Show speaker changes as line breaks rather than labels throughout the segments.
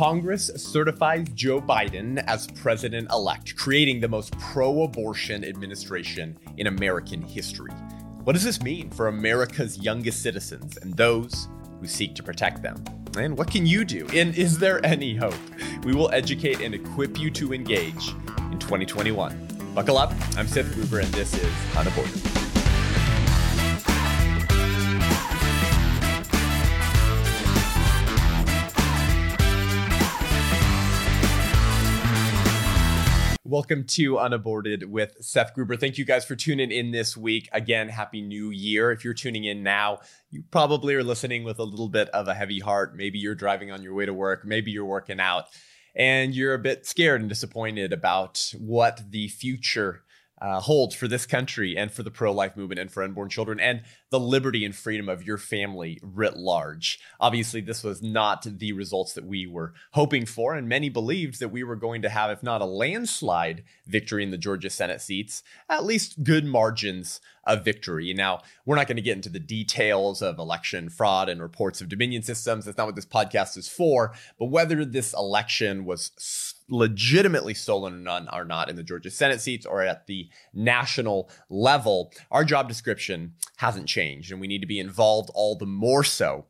Congress certifies Joe Biden as president elect, creating the most pro abortion administration in American history. What does this mean for America's youngest citizens and those who seek to protect them? And what can you do? And is there any hope? We will educate and equip you to engage in 2021. Buckle up. I'm Seth Gruber, and this is Unaborted. Welcome to Unaborted with Seth Gruber. Thank you guys for tuning in this week. Again, Happy New Year. If you're tuning in now, you probably are listening with a little bit of a heavy heart. Maybe you're driving on your way to work, maybe you're working out, and you're a bit scared and disappointed about what the future uh, holds for this country and for the pro life movement and for unborn children and the liberty and freedom of your family writ large. Obviously, this was not the results that we were hoping for, and many believed that we were going to have, if not a landslide victory in the Georgia Senate seats, at least good margins of victory. Now, we're not going to get into the details of election fraud and reports of Dominion systems. That's not what this podcast is for. But whether this election was legitimately stolen or not in the Georgia Senate seats or at the national level, our job description hasn't changed. And we need to be involved all the more so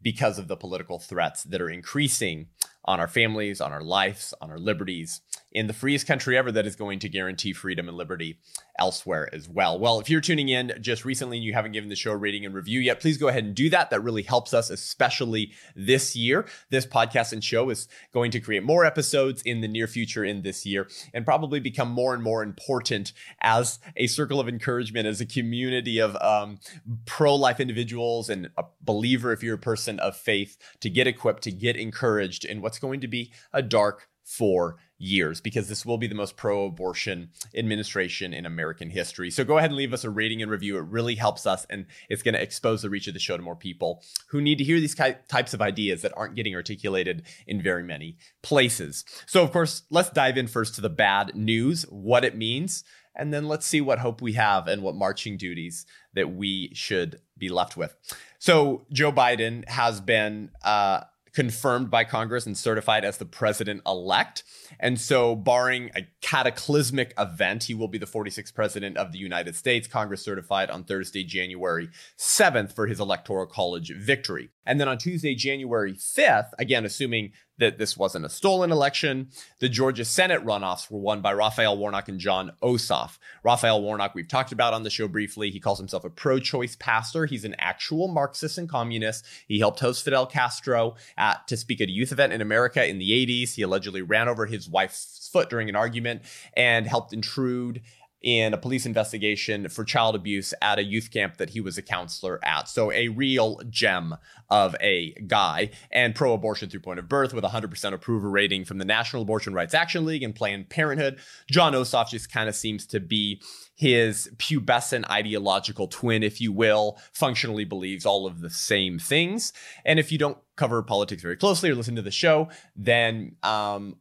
because of the political threats that are increasing on our families, on our lives, on our liberties in the freest country ever that is going to guarantee freedom and liberty elsewhere as well. Well, if you're tuning in just recently and you haven't given the show a rating and review yet, please go ahead and do that. That really helps us, especially this year. This podcast and show is going to create more episodes in the near future in this year and probably become more and more important as a circle of encouragement, as a community of um, pro life individuals and a believer, if you're a person of faith, to get equipped, to get encouraged in what's going to be a dark four years because this will be the most pro abortion administration in American history. So go ahead and leave us a rating and review. It really helps us and it's going to expose the reach of the show to more people who need to hear these types of ideas that aren't getting articulated in very many places. So, of course, let's dive in first to the bad news, what it means. And then let's see what hope we have and what marching duties that we should be left with. So, Joe Biden has been uh, confirmed by Congress and certified as the president elect. And so, barring a cataclysmic event, he will be the 46th president of the United States. Congress certified on Thursday, January 7th for his electoral college victory. And then on Tuesday, January 5th, again, assuming that this wasn't a stolen election. The Georgia Senate runoffs were won by Raphael Warnock and Jon Ossoff. Raphael Warnock, we've talked about on the show briefly. He calls himself a pro choice pastor. He's an actual Marxist and communist. He helped host Fidel Castro at, to speak at a youth event in America in the 80s. He allegedly ran over his wife's foot during an argument and helped intrude in a police investigation for child abuse at a youth camp that he was a counselor at. So a real gem of a guy and pro-abortion through point of birth with 100% approval rating from the National Abortion Rights Action League and Planned Parenthood. Jon Ossoff just kind of seems to be his pubescent ideological twin, if you will, functionally believes all of the same things. And if you don't cover politics very closely or listen to the show, then um,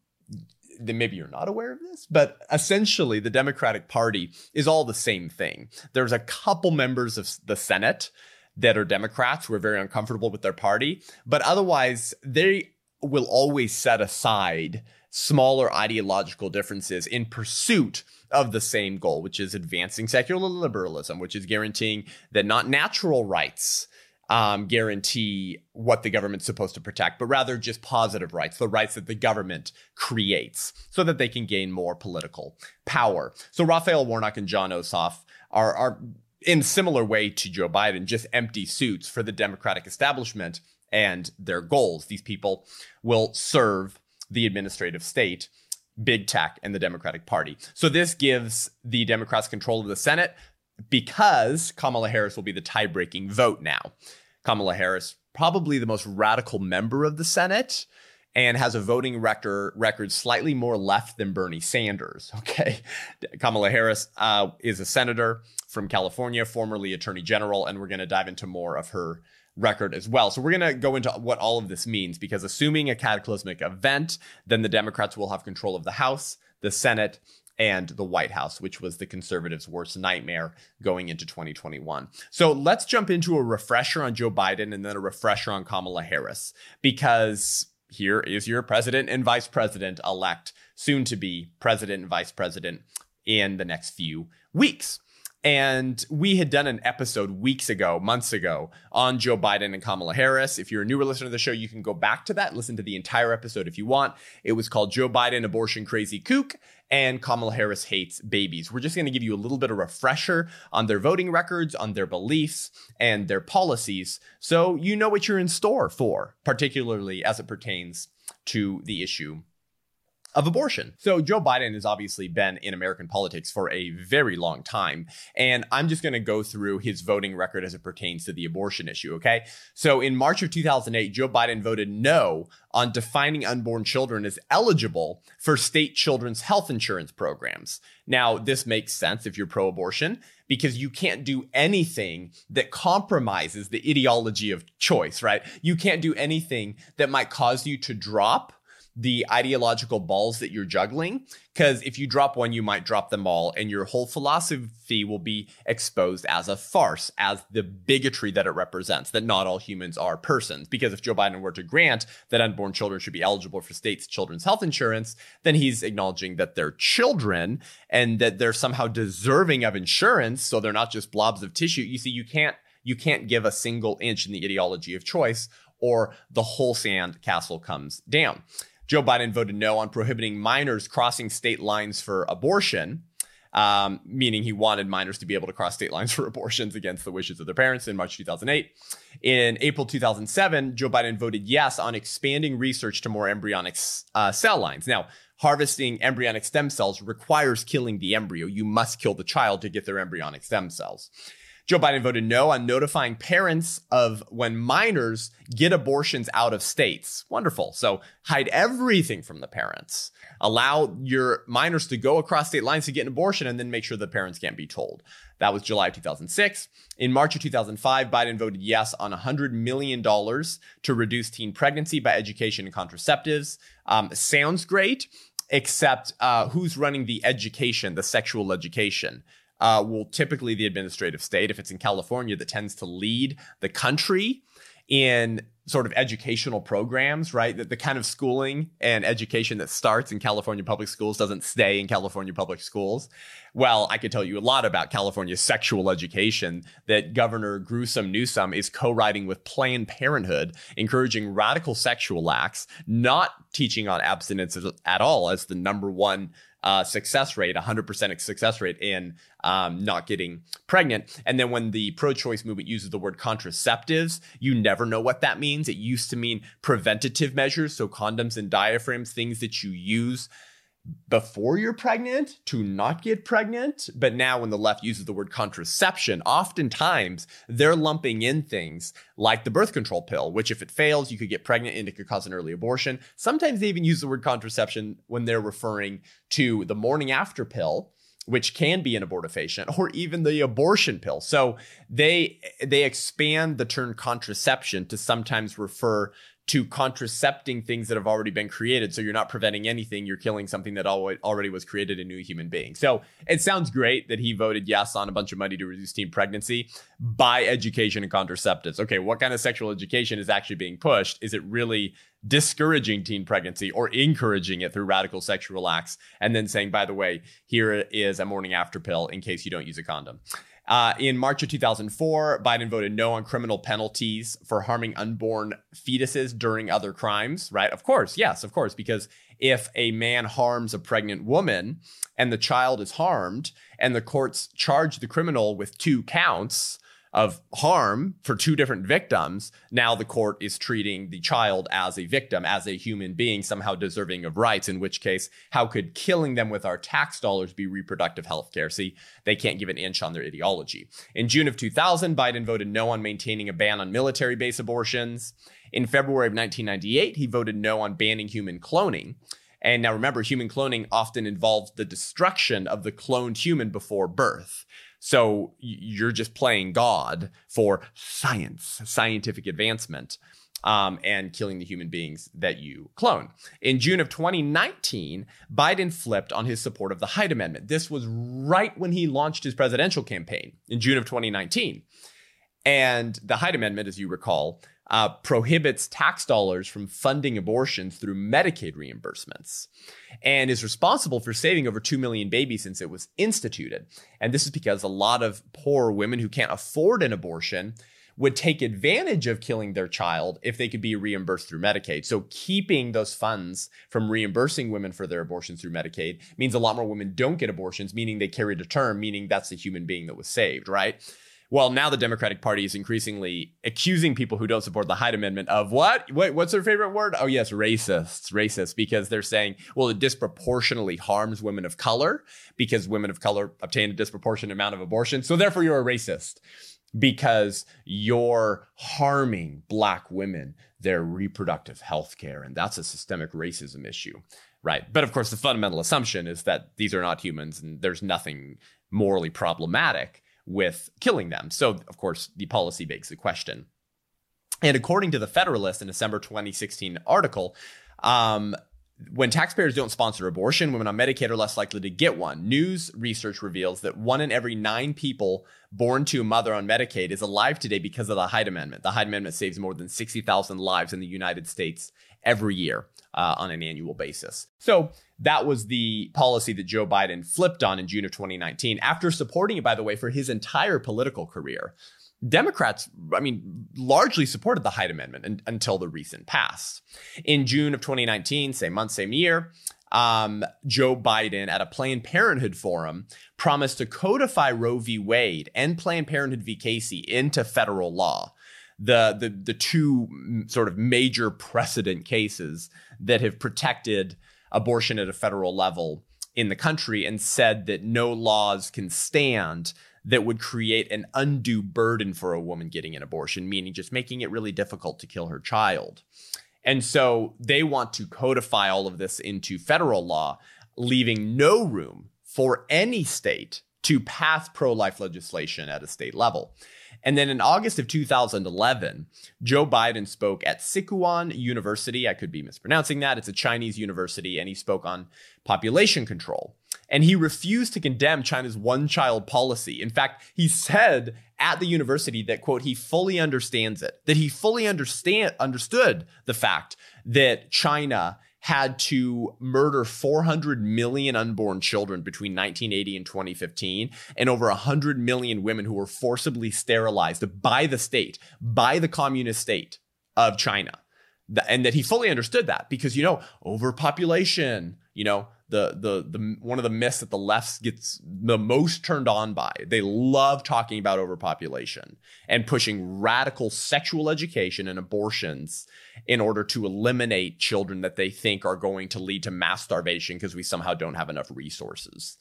then maybe you're not aware of this, but essentially the Democratic Party is all the same thing. There's a couple members of the Senate that are Democrats who are very uncomfortable with their party, but otherwise they will always set aside smaller ideological differences in pursuit of the same goal, which is advancing secular liberalism, which is guaranteeing that not natural rights um, guarantee what the government's supposed to protect, but rather just positive rights, the rights that the government creates so that they can gain more political power. So Raphael Warnock and Jon Ossoff are, are in similar way to Joe Biden, just empty suits for the Democratic establishment and their goals. These people will serve the administrative state big tech and the Democratic Party. So this gives the Democrats control of the Senate because Kamala Harris will be the tie breaking vote now. Kamala Harris, probably the most radical member of the Senate and has a voting record record slightly more left than Bernie Sanders. Okay, Kamala Harris uh, is a senator from California, formerly Attorney General, and we're going to dive into more of her record as well. So we're going to go into what all of this means because assuming a cataclysmic event, then the Democrats will have control of the House, the Senate, and the White House, which was the conservatives' worst nightmare going into 2021. So let's jump into a refresher on Joe Biden and then a refresher on Kamala Harris because here is your president and vice president elect, soon to be president and vice president in the next few weeks. And we had done an episode weeks ago, months ago, on Joe Biden and Kamala Harris. If you're a newer listener to the show, you can go back to that listen to the entire episode if you want. It was called Joe Biden, Abortion Crazy Kook, and Kamala Harris Hates Babies. We're just going to give you a little bit of refresher on their voting records, on their beliefs, and their policies, so you know what you're in store for, particularly as it pertains to the issue of abortion. So Joe Biden has obviously been in American politics for a very long time. And I'm just going to go through his voting record as it pertains to the abortion issue, okay? So in March of 2008, Joe Biden voted no on defining unborn children as eligible for state children's health insurance programs. Now, this makes sense if you're pro abortion because you can't do anything that compromises the ideology of choice, right? You can't do anything that might cause you to drop the ideological balls that you're juggling. Because if you drop one, you might drop them all, and your whole philosophy will be exposed as a farce, as the bigotry that it represents, that not all humans are persons. Because if Joe Biden were to grant that unborn children should be eligible for states' children's health insurance, then he's acknowledging that they're children and that they're somehow deserving of insurance. So they're not just blobs of tissue. You see, you can't you can't give a single inch in the ideology of choice or the whole sand castle comes down. Joe Biden voted no on prohibiting minors crossing state lines for abortion, um, meaning he wanted minors to be able to cross state lines for abortions against the wishes of their parents in March 2008. In April 2007, Joe Biden voted yes on expanding research to more embryonic uh, cell lines. Now, harvesting embryonic stem cells requires killing the embryo. You must kill the child to get their embryonic stem cells. Joe Biden voted no on notifying parents of when minors get abortions out of states. Wonderful. So hide everything from the parents. Allow your minors to go across state lines to get an abortion and then make sure the parents can't be told. That was July of 2006. In March of 2005, Biden voted yes on $100 million to reduce teen pregnancy by education and contraceptives. Um, sounds great, except uh, who's running the education, the sexual education? Uh, will typically the administrative state, if it's in California, that tends to lead the country in sort of educational programs, right? That the kind of schooling and education that starts in California public schools doesn't stay in California public schools. Well, I could tell you a lot about California's sexual education that Governor Gruesome Newsom is co-writing with Planned Parenthood, encouraging radical sexual acts, not teaching on abstinence at all as the number one uh, success rate, 100% success rate in um, not getting pregnant. And then when the pro choice movement uses the word contraceptives, you never know what that means. It used to mean preventative measures, so condoms and diaphragms, things that you use before you're pregnant to not get pregnant. But now, when the left uses the word contraception, oftentimes they're lumping in things like the birth control pill, which, if it fails, you could get pregnant and it could cause an early abortion. Sometimes they even use the word contraception when they're referring to the morning after pill which can be an abortifacient or even the abortion pill. So they they expand the term contraception to sometimes refer to contracepting things that have already been created. So you're not preventing anything, you're killing something that already was created a new human being. So it sounds great that he voted yes on a bunch of money to reduce teen pregnancy by education and contraceptives. Okay, what kind of sexual education is actually being pushed? Is it really discouraging teen pregnancy or encouraging it through radical sexual acts and then saying, by the way, here is a morning after pill in case you don't use a condom? Uh, in March of 2004, Biden voted no on criminal penalties for harming unborn fetuses during other crimes, right? Of course, yes, of course, because if a man harms a pregnant woman and the child is harmed and the courts charge the criminal with two counts, of harm for two different victims, now the court is treating the child as a victim, as a human being, somehow deserving of rights. In which case, how could killing them with our tax dollars be reproductive health care? See, they can't give an inch on their ideology. In June of 2000, Biden voted no on maintaining a ban on military base abortions. In February of 1998, he voted no on banning human cloning. And now remember, human cloning often involves the destruction of the cloned human before birth. So you're just playing God for science, scientific advancement. Um, and killing the human beings that you clone. In June of 2019, Biden flipped on his support of the Hyde Amendment. This was right when he launched his presidential campaign in June of 2019. And the Hyde Amendment, as you recall, uh, prohibits tax dollars from funding abortions through Medicaid reimbursements and is responsible for saving over 2 million babies since it was instituted. And this is because a lot of poor women who can't afford an abortion would take advantage of killing their child if they could be reimbursed through Medicaid. So keeping those funds from reimbursing women for their abortions through Medicaid means a lot more women don't get abortions, meaning they carry to term, meaning that's a human being that was saved, right? Well, now the Democratic Party is increasingly accusing people who don't support the Hyde Amendment of what? What what's their favorite word? Oh, yes, racists. Racists, because they're saying, well, it disproportionately harms women of color because women of color obtain a disproportionate amount of abortion. So therefore, you're a racist because you're harming black women, their reproductive health care. And that's a systemic racism issue. Right. But of course, the fundamental assumption is that these are not humans and there's nothing morally problematic with killing them. So, of course, the policy begs the question. And according to the Federalist in December 2016 article, um, when taxpayers don't sponsor abortion, women on Medicaid are less likely to get one. News research reveals that one in every nine people born to a mother on Medicaid is alive today because of the Hyde Amendment. The Hyde Amendment saves more than 60,000 lives in the United States every year uh, on an annual basis. So that was the policy that Joe Biden flipped on in June of 2019 after supporting it, by the way, for his entire political career. Democrats, I mean, largely supported the Hyde Amendment in, until the recent past. In June of 2019, same month, same year, um, Joe Biden at a Planned Parenthood forum promised to codify Roe v. Wade and Planned Parenthood v. Casey into federal law the the the two sort of major precedent cases that have protected abortion at a federal level in the country and said that no laws can stand that would create an undue burden for a woman getting an abortion, meaning just making it really difficult to kill her child. And so they want to codify all of this into federal law, leaving no room for any state to pass pro life legislation at a state level. And then in August of 2011, Joe Biden spoke at Sichuan University. I could be mispronouncing that. It's a Chinese university, and he spoke on population control. And he refused to condemn China's one child policy. In fact, he said at the university that, quote, he fully understands it, that he fully understand, understood the fact that China had to murder 400 million unborn children between 1980 and 2015, and over 100 million women who were forcibly sterilized by the state, by the communist state of China. And that he fully understood that because, you know, overpopulation, you know, the the the one of the myths that the left gets the most turned on by. They love talking about overpopulation and pushing radical sexual education and abortions in order to eliminate children that they think are going to lead to mass starvation because we somehow don't have enough resources.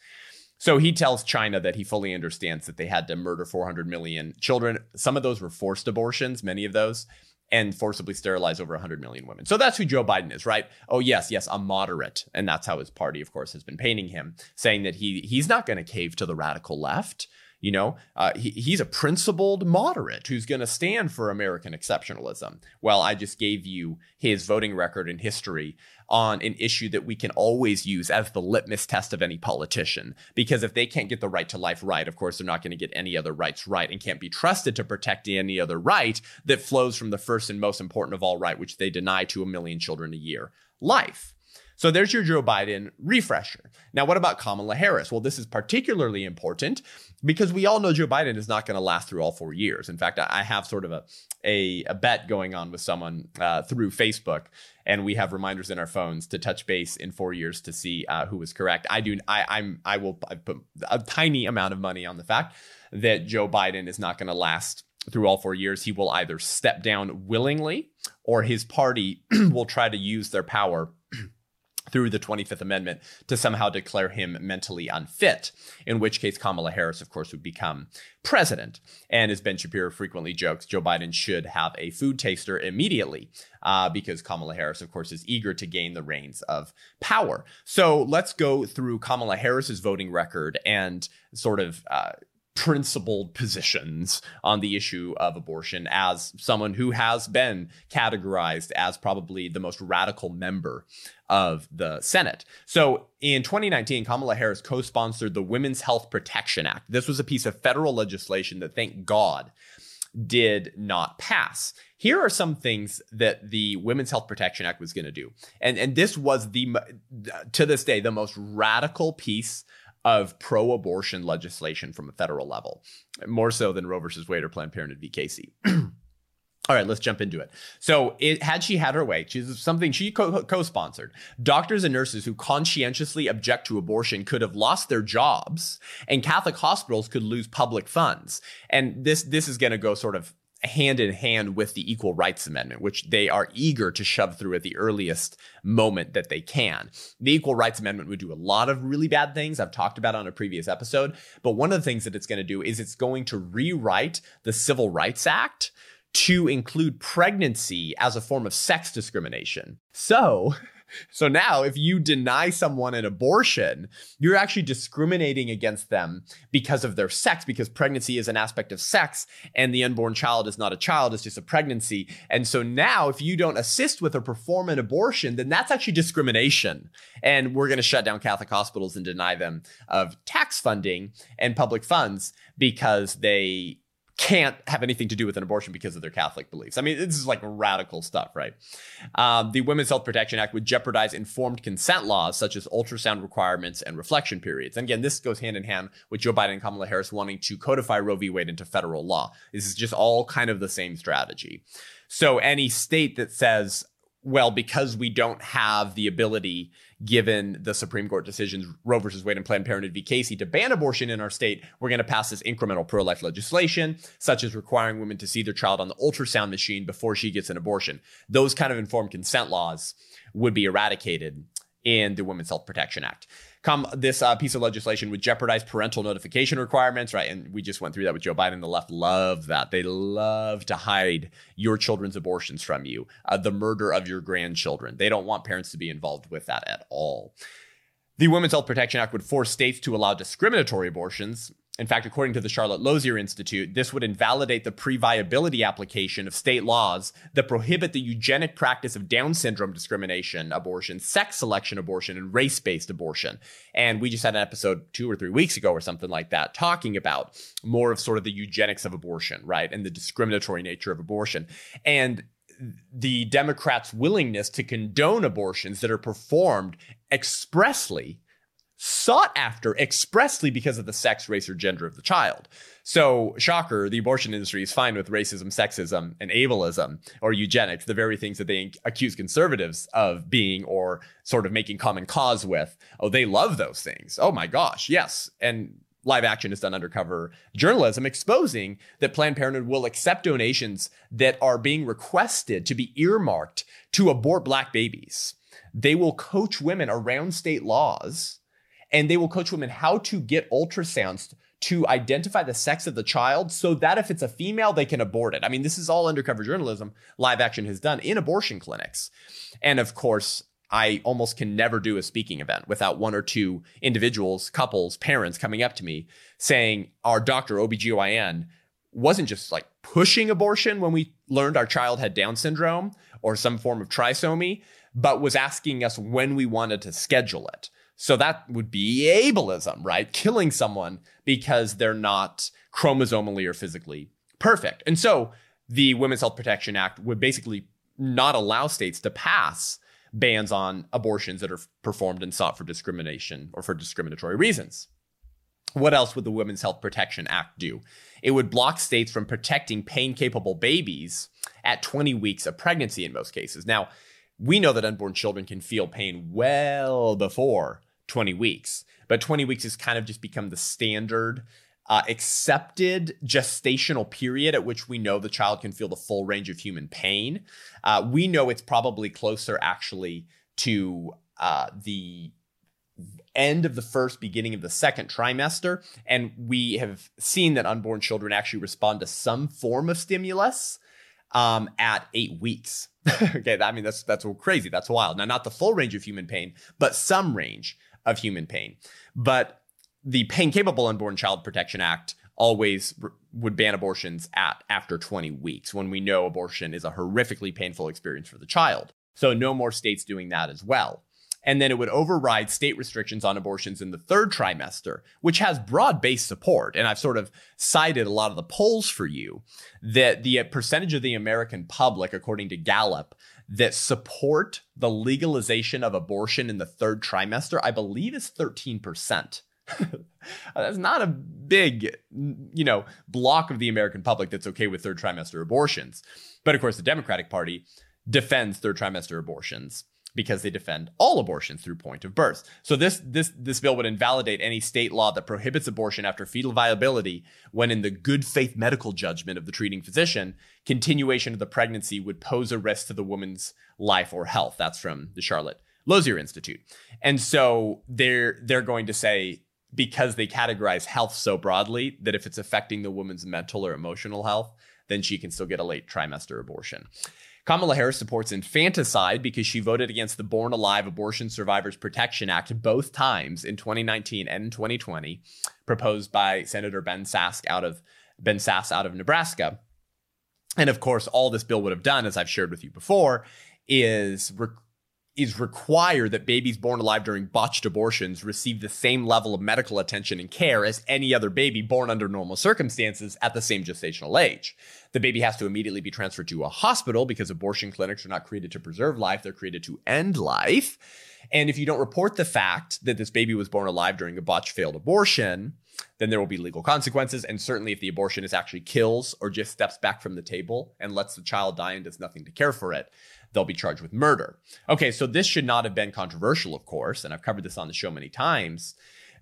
So he tells China that he fully understands that they had to murder 400 million children. Some of those were forced abortions, many of those and forcibly sterilize over 100 million women. So that's who Joe Biden is, right? Oh yes, yes, a moderate, and that's how his party, of course, has been painting him, saying that he he's not going to cave to the radical left. You know, uh, he, he's a principled moderate who's going to stand for American exceptionalism. Well, I just gave you his voting record and history on an issue that we can always use as the litmus test of any politician. Because if they can't get the right to life right, of course, they're not going to get any other rights right and can't be trusted to protect any other right that flows from the first and most important of all right, which they deny to a million children a year life. So there's your Joe Biden refresher. Now, what about Kamala Harris? Well, this is particularly important because we all know Joe Biden is not going to last through all four years. In fact, I have sort of a a, a bet going on with someone uh, through Facebook, and we have reminders in our phones to touch base in four years to see uh, who was correct. I do. I, I'm. I will I put a tiny amount of money on the fact that Joe Biden is not going to last through all four years. He will either step down willingly, or his party will try to use their power through the 25th Amendment to somehow declare him mentally unfit, in which case Kamala Harris, of course, would become president. And as Ben Shapiro frequently jokes, Joe Biden should have a food taster immediately uh, because Kamala Harris, of course, is eager to gain the reins of power. So let's go through Kamala Harris's voting record and sort of uh, principled positions on the issue of abortion as someone who has been categorized as probably the most radical member of the Senate. So in 2019, Kamala Harris co sponsored the Women's Health Protection Act. This was a piece of federal legislation that, thank God, did not pass. Here are some things that the Women's Health Protection Act was going to do. And, and this was the, to this day, the most radical piece of pro abortion legislation from a federal level, more so than Roe versus Wade or Planned Parenthood v. Casey. All right, let's jump into it. So, it, had she had her way, she's something she co sponsored. Doctors and nurses who conscientiously object to abortion could have lost their jobs, and Catholic hospitals could lose public funds. And this this is going to go sort of hand in hand with the Equal Rights Amendment, which they are eager to shove through at the earliest moment that they can. The Equal Rights Amendment would do a lot of really bad things I've talked about on a previous episode, but one of the things that it's going to do is it's going to rewrite the Civil Rights Act to include pregnancy as a form of sex discrimination. So, so now if you deny someone an abortion, you're actually discriminating against them because of their sex, because pregnancy is an aspect of sex and the unborn child is not a child, it's just a pregnancy. And so now if you don't assist with or perform an abortion, then that's actually discrimination. And we're going to shut down Catholic hospitals and deny them of tax funding and public funds because they can't have anything to do with an abortion because of their Catholic beliefs. I mean, this is like radical stuff, right? Um, the Women's Health Protection Act would jeopardize informed consent laws such as ultrasound requirements and reflection periods. And again, this goes hand in hand with Joe Biden and Kamala Harris wanting to codify Roe v. Wade into federal law. This is just all kind of the same strategy. So any state that says, well, because we don't have the ability, given the Supreme Court decisions, Roe versus Wade and Planned Parenthood v. Casey, to ban abortion in our state, we're going to pass this incremental pro life legislation, such as requiring women to see their child on the ultrasound machine before she gets an abortion. Those kind of informed consent laws would be eradicated in the Women's Health Protection Act come this uh, piece of legislation would jeopardize parental notification requirements, right? And we just went through that with Joe Biden. The left love that. They love to hide your children's abortions from you, uh, the murder of your grandchildren. They don't want parents to be involved with that at all. The Women's Health Protection Act would force states to allow discriminatory abortions, in fact, according to the Charlotte Lozier Institute, this would invalidate the pre-viability application of state laws that prohibit the eugenic practice of Down syndrome discrimination abortion, sex selection abortion, and race-based abortion. And we just had an episode two or three weeks ago or something like that talking about more of sort of the eugenics of abortion, right? And the discriminatory nature of abortion. And the Democrats' willingness to condone abortions that are performed expressly sought after expressly because of the sex, race, or gender of the child. So, shocker, the abortion industry is fine with racism, sexism, and ableism or eugenics, the very things that they accuse conservatives of being or sort of making common cause with. Oh, they love those things. Oh my gosh, yes. And live action has done undercover journalism exposing that Planned Parenthood will accept donations that are being requested to be earmarked to abort black babies. They will coach women around state laws and they will coach women how to get ultrasounds to identify the sex of the child so that if it's a female, they can abort it. I mean, this is all undercover journalism live action has done in abortion clinics. And of course, I almost can never do a speaking event without one or two individuals, couples, parents coming up to me saying, Our doctor, OBGYN, wasn't just like pushing abortion when we learned our child had Down syndrome or some form of trisomy, but was asking us when we wanted to schedule it. So that would be ableism, right? Killing someone because they're not chromosomally or physically perfect. And so the Women's Health Protection Act would basically not allow states to pass bans on abortions that are performed and sought for discrimination or for discriminatory reasons. What else would the Women's Health Protection Act do? It would block states from protecting pain capable babies at 20 weeks of pregnancy in most cases. Now, we know that unborn children can feel pain well before 20 weeks. But 20 weeks has kind of just become the standard uh, accepted gestational period at which we know the child can feel the full range of human pain. Uh, we know it's probably closer actually to uh, the end of the first, beginning of the second trimester. And we have seen that unborn children actually respond to some form of stimulus um, at eight weeks. okay, I mean that's that's crazy. That's wild. Now, not the full range of human pain, but some range of human pain. But the Pain Capable Unborn Child Protection Act always would ban abortions at after 20 weeks when we know abortion is a horrifically painful experience for the child. So no more states doing that as well. and then it would override state restrictions on abortions in the third trimester, which has broad based support. And I've sort of cited a lot of the polls for you that the uh, percentage of the American public, according to Gallup, that support the legalization of abortion in the third trimester, I believe is 13%. that's not a big, you know, block of the American public that's okay with third trimester abortions. But of course, the Democratic Party defends third trimester abortions because they defend all abortions through point of birth. So this this this bill would invalidate any state law that prohibits abortion after fetal viability when in the good faith medical judgment of the treating physician, continuation of the pregnancy would pose a risk to the woman's life or health. That's from the Charlotte Lozier Institute. And so they're they're going to say because they categorize health so broadly that if it's affecting the woman's mental or emotional health, then she can still get a late trimester abortion. Kamala Harris supports infanticide because she voted against the Born Alive Abortion Survivors Protection Act both times in 2019 and in 2020, proposed by Senator Ben Sasse out of Ben Sasse out of Nebraska. And of course, all this bill would have done, as I've shared with you before, is is require that babies born alive during botched abortions receive the same level of medical attention and care as any other baby born under normal circumstances at the same gestational age. The baby has to immediately be transferred to a hospital because abortion clinics are not created to preserve life, they're created to end life. And if you don't report the fact that this baby was born alive during a botched failed abortion, then there will be legal consequences. And certainly, if the abortionist actually kills or just steps back from the table and lets the child die and does nothing to care for it, they'll be charged with murder. Okay, so this should not have been controversial, of course, and I've covered this on the show many times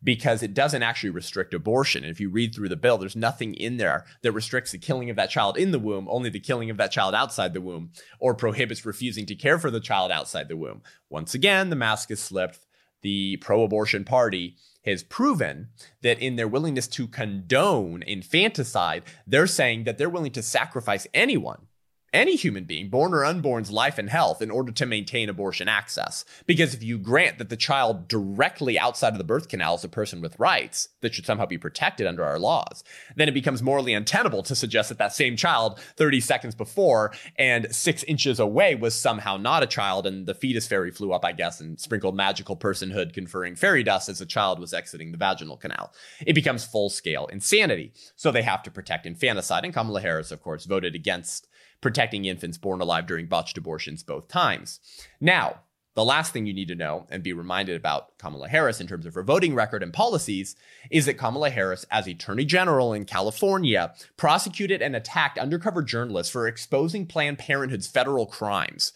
because it doesn't actually restrict abortion. And if you read through the bill, there's nothing in there that restricts the killing of that child in the womb, only the killing of that child outside the womb, or prohibits refusing to care for the child outside the womb. Once again, the mask is slipped. The pro abortion party has proven that in their willingness to condone infanticide, they're saying that they're willing to sacrifice anyone any human being, born or unborn's life and health in order to maintain abortion access. Because if you grant that the child directly outside of the birth canal is a person with rights that should somehow be protected under our laws, then it becomes morally untenable to suggest that that same child 30 seconds before and six inches away was somehow not a child and the fetus fairy flew up, I guess, and sprinkled magical personhood conferring fairy dust as the child was exiting the vaginal canal. It becomes full scale insanity. So they have to protect infanticide. And Kamala Harris, of course, voted against protecting infants born alive during botched abortions both times. Now, the last thing you need to know and be reminded about Kamala Harris in terms of her voting record and policies is that Kamala Harris, as Attorney General in California, prosecuted and attacked undercover journalists for exposing Planned Parenthood's federal crimes.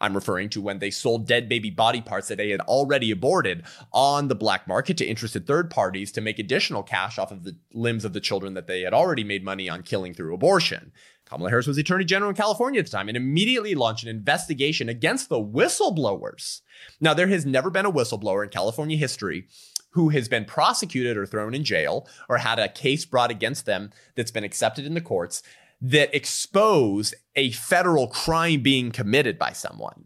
I'm referring to when they sold dead baby body parts that they had already aborted on the black market to interested third parties to make additional cash off of the limbs of the children that they had already made money on killing through abortion. Kamala Harris was Attorney General in California at the time and immediately launched an investigation against the whistleblowers. Now, there has never been a whistleblower in California history who has been prosecuted or thrown in jail or had a case brought against them that's been accepted in the courts that exposed a federal crime being committed by someone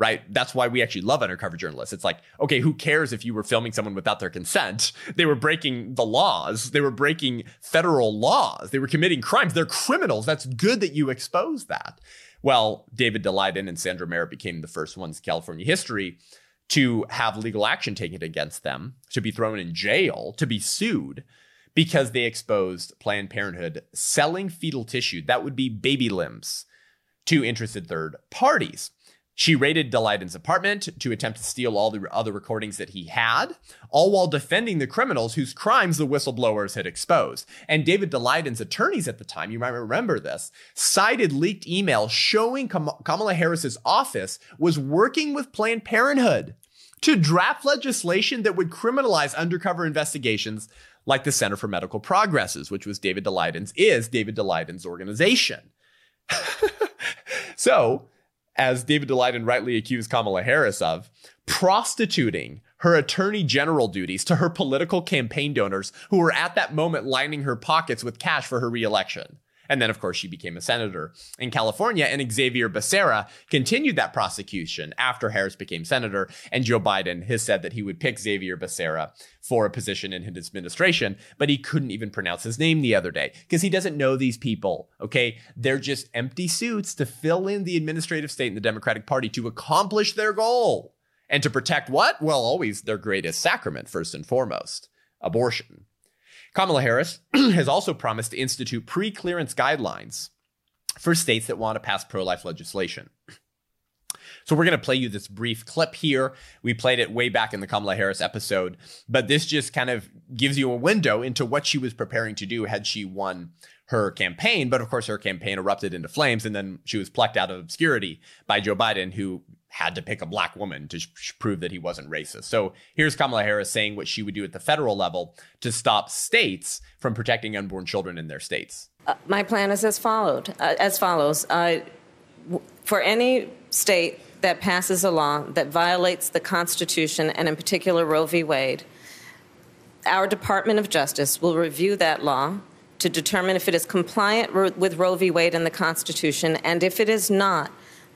right? That's why we actually love undercover journalists. It's like, okay, who cares if you were filming someone without their consent? They were breaking the laws. They were breaking federal laws. They were committing crimes. They're criminals. That's good that you expose that. Well, David Daleiden and Sandra Merritt became the first ones in California history to have legal action taken against them, to be thrown in jail, to be sued because they exposed Planned Parenthood selling fetal tissue, that would be baby limbs, to interested third parties. She raided Daleiden's apartment to attempt to steal all the other recordings that he had, all while defending the criminals whose crimes the whistleblowers had exposed. And David Daleiden's attorneys at the time, you might remember this, cited leaked emails showing Kamala Harris's office was working with Planned Parenthood to draft legislation that would criminalize undercover investigations like the Center for Medical Progresses, which was David Daleiden's, is David Daleiden's organization. so as David Daleiden rightly accused Kamala Harris of, prostituting her attorney general duties to her political campaign donors who were at that moment lining her pockets with cash for her reelection. And then, of course, she became a senator in California. And Xavier Becerra continued that prosecution after Harris became senator. And Joe Biden has said that he would pick Xavier Becerra for a position in his administration, but he couldn't even pronounce his name the other day because he doesn't know these people. Okay. They're just empty suits to fill in the administrative state in the Democratic Party to accomplish their goal. And to protect what? Well, always their greatest sacrament, first and foremost abortion. Kamala Harris has also promised to institute pre clearance guidelines for states that want to pass pro life legislation. So we're going to play you this brief clip here. We played it way back in the Kamala Harris episode, but this just kind of gives you a window into what she was preparing to do had she won her campaign. But of course, her campaign erupted into flames, and then she was plucked out of obscurity by Joe Biden, who had to pick a black woman to sh- prove that he wasn't racist. So here's Kamala Harris saying what she would do at the federal level to stop states from protecting unborn children in their states.
Uh, my plan is as followed. Uh, as follows: uh, w- for any state that passes a law that violates the Constitution and, in particular, Roe v. Wade, our Department of Justice will review that law to determine if it is compliant with Roe v. Wade and the Constitution, and if it is not,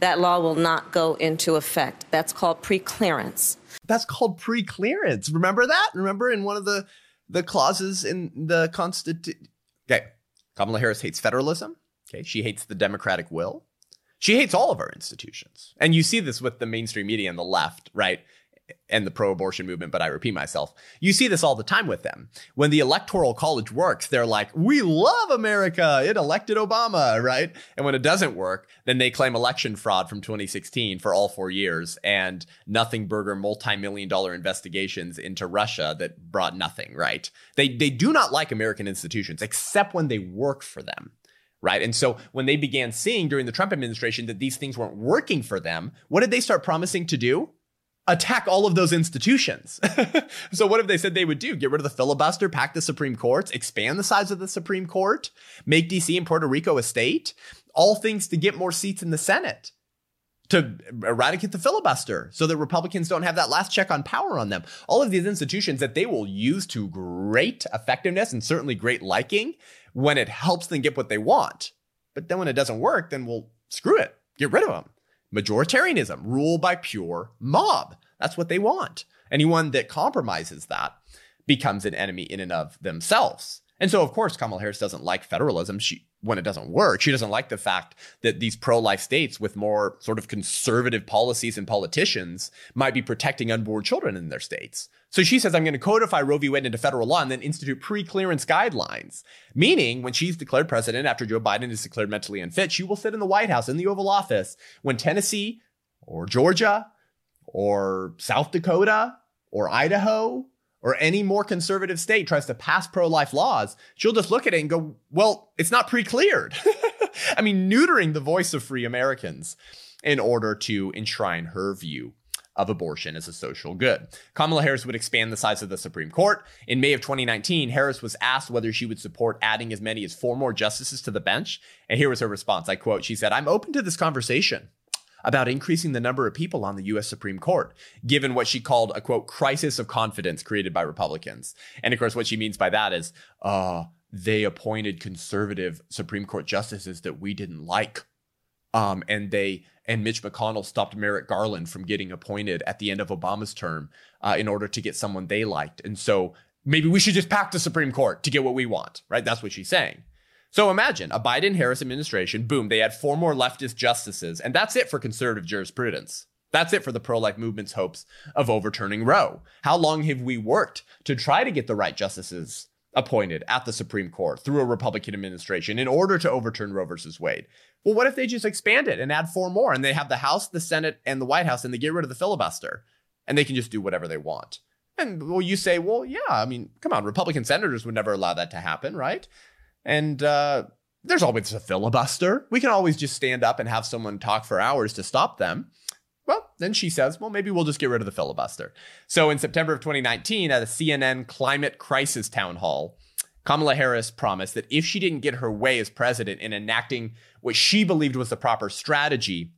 that law will not go into effect. That's called preclearance.
That's called preclearance. Remember that? Remember in one of the the clauses in the Constitution. Okay, Kamala Harris hates federalism. Okay, she hates the democratic will. She hates all of our institutions. And you see this with the mainstream media and the left, right? And the pro abortion movement, but I repeat myself. You see this all the time with them. When the electoral college works, they're like, we love America. It elected Obama, right? And when it doesn't work, then they claim election fraud from 2016 for all four years and nothing burger multi million dollar investigations into Russia that brought nothing, right? They, they do not like American institutions except when they work for them right? And so when they began seeing during the Trump administration that these things weren't working for them, what did they start promising to do? Attack all of those institutions. so what have they said they would do? Get rid of the filibuster, pack the Supreme Courts, expand the size of the Supreme Court, make DC and Puerto Rico a state, all things to get more seats in the Senate to eradicate the filibuster so that Republicans don't have that last check on power on them. All of these institutions that they will use to great effectiveness and certainly great liking when it helps them get what they want. But then when it doesn't work, then we'll screw it, get rid of them. Majoritarianism, rule by pure mob. That's what they want. Anyone that compromises that becomes an enemy in and of themselves. And so, of course, Kamala Harris doesn't like federalism. She, when it doesn't work, she doesn't like the fact that these pro-life states with more sort of conservative policies and politicians might be protecting unborn children in their states. So she says, I'm going to codify Roe v. Wade into federal law and then institute pre-clearance guidelines. Meaning, when she's declared president after Joe Biden is declared mentally unfit, she will sit in the White House in the Oval Office when Tennessee or Georgia or South Dakota or Idaho or any more conservative state tries to pass pro life laws, she'll just look at it and go, well, it's not pre cleared. I mean, neutering the voice of free Americans in order to enshrine her view of abortion as a social good. Kamala Harris would expand the size of the Supreme Court. In May of 2019, Harris was asked whether she would support adding as many as four more justices to the bench. And here was her response. I quote, she said, I'm open to this conversation about increasing the number of people on the US Supreme Court, given what she called a quote, crisis of confidence created by Republicans. And of course, what she means by that is, uh, they appointed conservative Supreme Court justices that we didn't like. Um, and they and Mitch McConnell stopped Merrick Garland from getting appointed at the end of Obama's term uh, in order to get someone they liked. And so maybe we should just pack the Supreme Court to get what we want, right? That's what she's saying. So imagine a Biden Harris administration, boom, they add four more leftist justices, and that's it for conservative jurisprudence. That's it for the pro life movement's hopes of overturning Roe. How long have we worked to try to get the right justices appointed at the Supreme Court through a Republican administration in order to overturn Roe versus Wade? Well, what if they just expand it and add four more and they have the House, the Senate, and the White House and they get rid of the filibuster and they can just do whatever they want? And well, you say, well, yeah, I mean, come on, Republican senators would never allow that to happen, right? And uh, there's always a filibuster. We can always just stand up and have someone talk for hours to stop them. Well, then she says, well, maybe we'll just get rid of the filibuster. So in September of 2019, at a CNN climate crisis town hall, Kamala Harris promised that if she didn't get her way as president in enacting what she believed was the proper strategy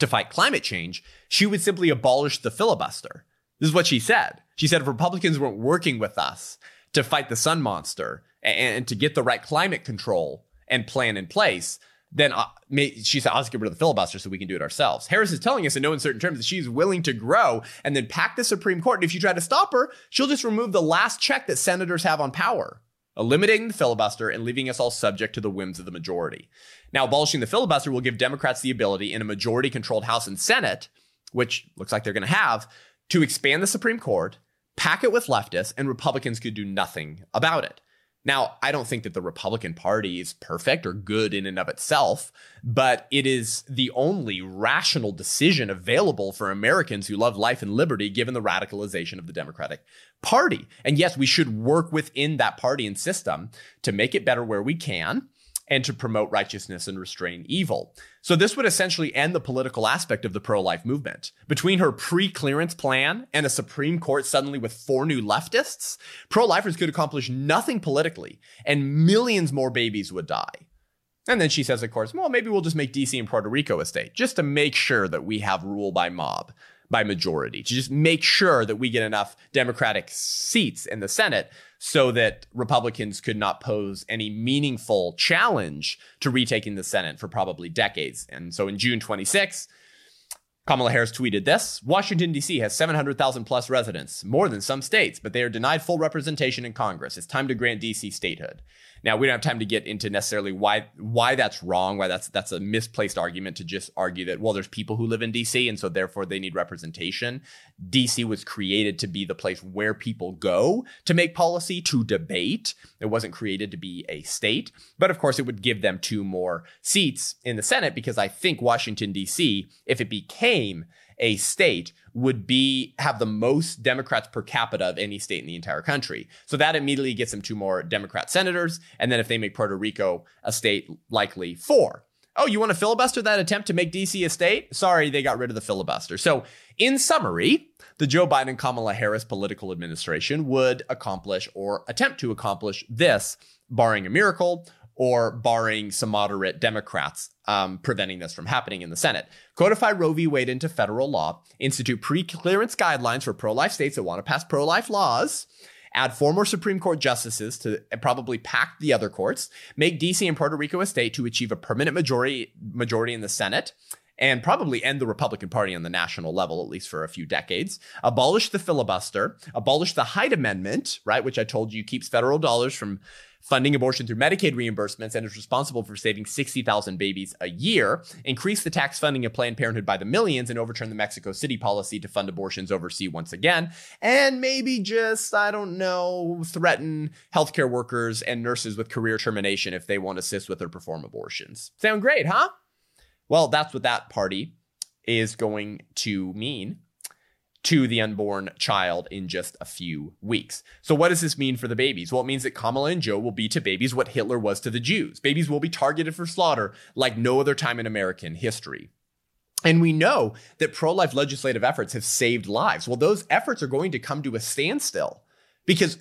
to fight climate change, she would simply abolish the filibuster. This is what she said. She said if Republicans weren't working with us to fight the sun monster, and to get the right climate control and plan in place, then uh, she said, I'll just get rid of the filibuster so we can do it ourselves. Harris is telling us in no uncertain terms that she's willing to grow and then pack the Supreme Court. And if you try to stop her, she'll just remove the last check that senators have on power, eliminating the filibuster and leaving us all subject to the whims of the majority. Now, abolishing the filibuster will give Democrats the ability in a majority controlled House and Senate, which looks like they're going to have, to expand the Supreme Court, pack it with leftists, and Republicans could do nothing about it. Now, I don't think that the Republican Party is perfect or good in and of itself, but it is the only rational decision available for Americans who love life and liberty given the radicalization of the Democratic Party. And yes, we should work within that party and system to make it better where we can and to promote righteousness and restrain evil. So this would essentially end the political aspect of the pro-life movement. Between her pre-clearance plan and a Supreme Court suddenly with four new leftists, pro-lifers could accomplish nothing politically and millions more babies would die. And then she says, of course, well, maybe we'll just make DC and Puerto Rico a state just to make sure that we have rule by mob by majority to just make sure that we get enough Democratic seats in the Senate so that Republicans could not pose any meaningful challenge to retaking the Senate for probably decades. And so in June 26, Kamala Harris tweeted this Washington, D.C. has 700,000 plus residents, more than some states, but they are denied full representation in Congress. It's time to grant D.C. statehood. Now we don't have time to get into necessarily why why that's wrong, why that's that's a misplaced argument to just argue that well, there's people who live in DC and so therefore they need representation. DC was created to be the place where people go to make policy, to debate. It wasn't created to be a state, but of course it would give them two more seats in the Senate because I think Washington DC, if it became a state would be have the most Democrats per capita of any state in the entire country. So that immediately gets them two more Democrat senators. And then if they make Puerto Rico a state, likely four. Oh, you want to filibuster that attempt to make DC a state? Sorry, they got rid of the filibuster. So, in summary, the Joe Biden Kamala Harris political administration would accomplish or attempt to accomplish this, barring a miracle, or barring some moderate Democrats um, preventing this from happening in the Senate. Codify Roe v. Wade into federal law, institute pre clearance guidelines for pro life states that want to pass pro life laws. Add four more Supreme Court justices to probably pack the other courts. Make DC and Puerto Rico a state to achieve a permanent majority majority in the Senate and probably end the Republican Party on the national level, at least for a few decades. Abolish the filibuster, abolish the Hyde Amendment, right, which I told you keeps federal dollars from funding abortion through Medicaid reimbursements and is responsible for saving 60,000 babies a year, increase the tax funding of Planned Parenthood by the millions, and overturn the Mexico City policy to fund abortions overseas once again, and maybe just, I don't know, threaten healthcare workers and nurses with career termination if they won't assist with or perform abortions. Sound great, huh? Well, that's what that party is going to mean to the unborn child in just a few weeks. So, what does this mean for the babies? Well, it means that Kamala and Joe will be to babies what Hitler was to the Jews. Babies will be targeted for slaughter like no other time in American history. And we know that pro life legislative efforts have saved lives. Well, those efforts are going to come to a standstill because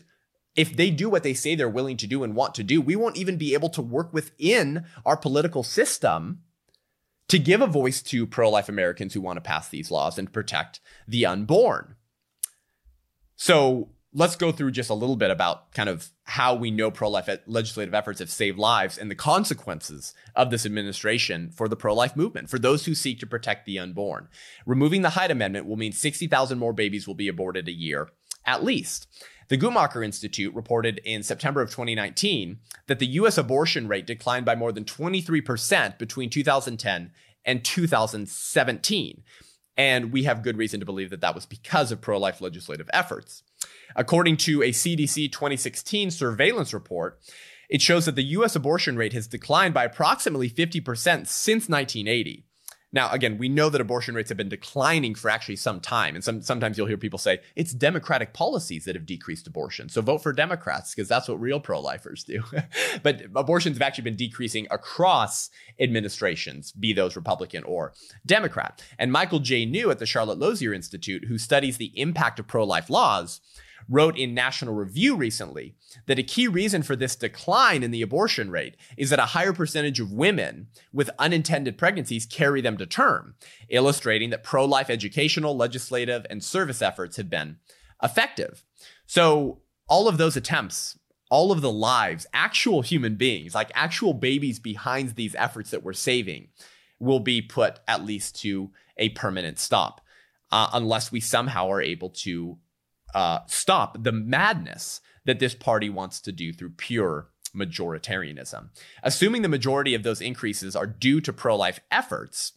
if they do what they say they're willing to do and want to do, we won't even be able to work within our political system to give a voice to pro life Americans who want to pass these laws and protect the unborn. So let's go through just a little bit about kind of how we know pro life uh, legislative efforts have saved lives and the consequences of this administration for the pro life movement, for those who seek to protect the unborn. Removing the Hyde Amendment will mean 60,000 more babies will be aborted a year, at least. The Guttmacher Institute reported in September of 2019 that the US abortion rate declined by more than 23% between 2010 and 2017. And we have good reason to believe that that was because of pro life legislative efforts. According to a CDC 2016 surveillance report, it shows that the US abortion rate has declined by approximately 50% since 1980. Now, again, we know that abortion rates have been declining for actually some time. And some, sometimes you'll hear people say it's Democratic policies that have decreased abortion. So vote for Democrats because that's what real pro lifers do. but abortions have actually been decreasing across administrations, be those Republican or Democrat. And Michael J. New at the Charlotte Lozier Institute, who studies the impact of pro life laws, wrote in National Review recently that a key reason for this decline in the abortion rate is that a higher percentage of women with unintended pregnancies carry them to term, illustrating that pro life educational, legislative, and service efforts have been effective. So, all of those attempts, all of the lives, actual human beings, like actual babies behind these efforts that we're saving, will be put at least to a permanent stop. Uh, unless we somehow are able to uh, stop the madness that this party wants to do through pure majoritarianism. Assuming the majority of those increases are due to pro life efforts,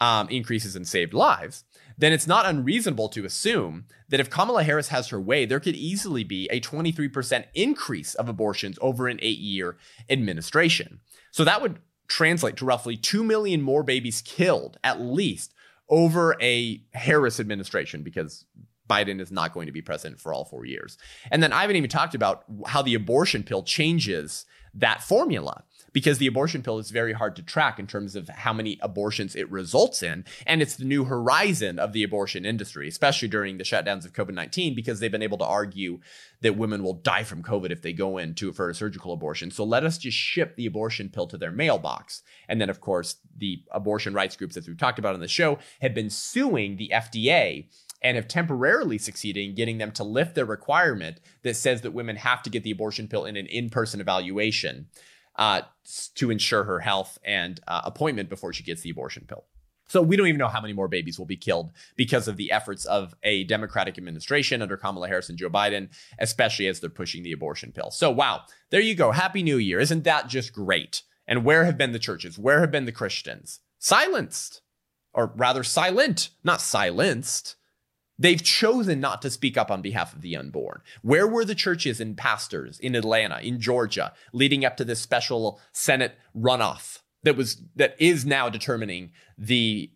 um, increases in saved lives, then it's not unreasonable to assume that if Kamala Harris has her way, there could easily be a 23% increase of abortions over an eight year administration. So that would translate to roughly 2 million more babies killed, at least, over a Harris administration, because Biden is not going to be president for all four years. And then I haven't even talked about how the abortion pill changes that formula because the abortion pill is very hard to track in terms of how many abortions it results in. And it's the new horizon of the abortion industry, especially during the shutdowns of COVID 19, because they've been able to argue that women will die from COVID if they go into for a surgical abortion. So let us just ship the abortion pill to their mailbox. And then, of course, the abortion rights groups, as we've talked about on the show, have been suing the FDA and have temporarily succeeded in getting them to lift their requirement that says that women have to get the abortion pill in an in person evaluation uh, to ensure her health and uh, appointment before she gets the abortion pill. So we don't even know how many more babies will be killed because of the efforts of a Democratic administration under Kamala Harris and Joe Biden, especially as they're pushing the abortion pill. So wow, there you go. Happy New Year. Isn't that just great? And where have been the churches? Where have been the Christians? Silenced. Or rather silent, not silenced. They've chosen not to speak up on behalf of the unborn. Where were the churches and pastors in Atlanta, in Georgia, leading up to this special Senate runoff that was that is now determining the